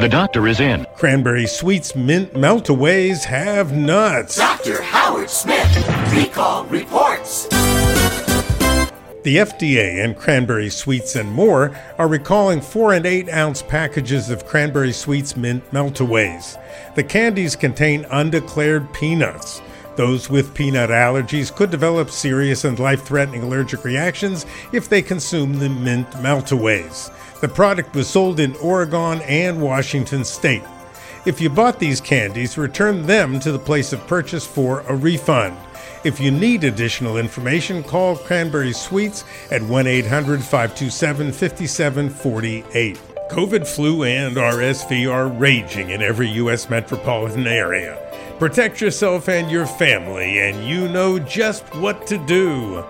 The doctor is in. Cranberry Sweets mint meltaways have nuts. Dr. Howard Smith, recall reports. The FDA and Cranberry Sweets and more are recalling 4 and 8 ounce packages of Cranberry Sweets mint meltaways. The candies contain undeclared peanuts. Those with peanut allergies could develop serious and life threatening allergic reactions if they consume the mint meltaways. The product was sold in Oregon and Washington state. If you bought these candies, return them to the place of purchase for a refund. If you need additional information, call Cranberry Sweets at 1 800 527 5748. COVID, flu, and RSV are raging in every U.S. metropolitan area. Protect yourself and your family, and you know just what to do.